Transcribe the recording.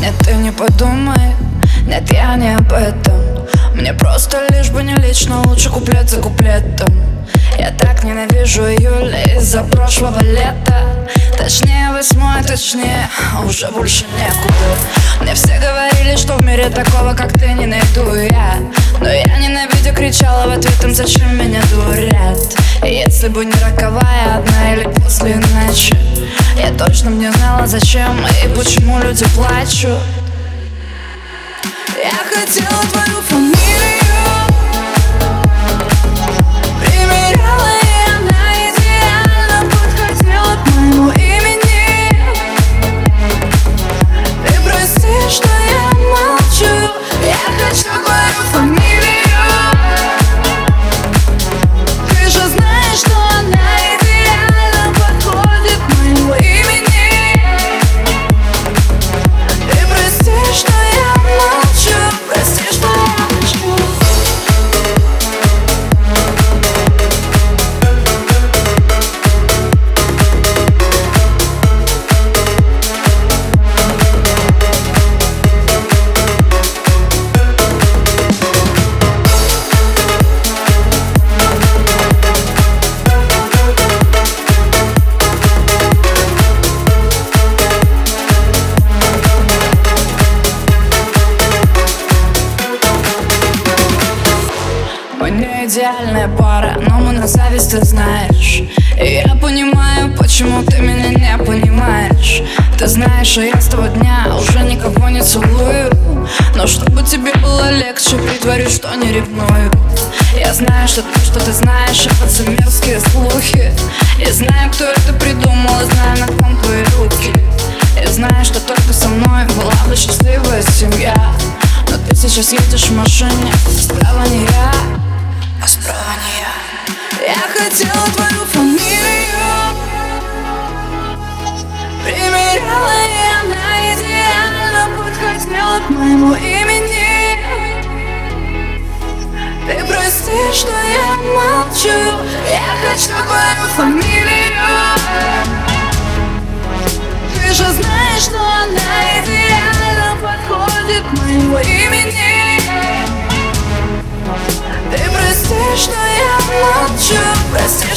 Нет, ты не подумай, нет, я не об этом. Мне просто лишь бы не лично, лучше куплет за куплетом. Я так ненавижу июль из-за прошлого лета. Точнее восьмой, точнее, уже больше некуда. Мне все говорили, что в мире такого, как ты, не найду я. Но я ненавидя кричала в ответом, зачем меня дурят? Если бы не роковая одна или после ночи Я точно не знала, зачем и почему люди плачут. Я хотела твою идеальная пара, но мы на зависть, ты знаешь. И я понимаю, почему ты меня не понимаешь. Ты знаешь, что я с того дня уже никого не целую. Но чтобы тебе было легче, притворюсь, что не ревную. Я знаю, что то, что ты знаешь, это мерзкие слухи. Я знаю, кто это придумал, и знаю, на ком твои руки. Я знаю, что только со мной была бы счастливая семья. Но ты сейчас едешь в машине, к моему имени. Ты прости, что я молчу. Я хочу твою фамилию. Ты же знаешь, что она идеально подходит к моему имени. Ты прости, что я молчу. Прости,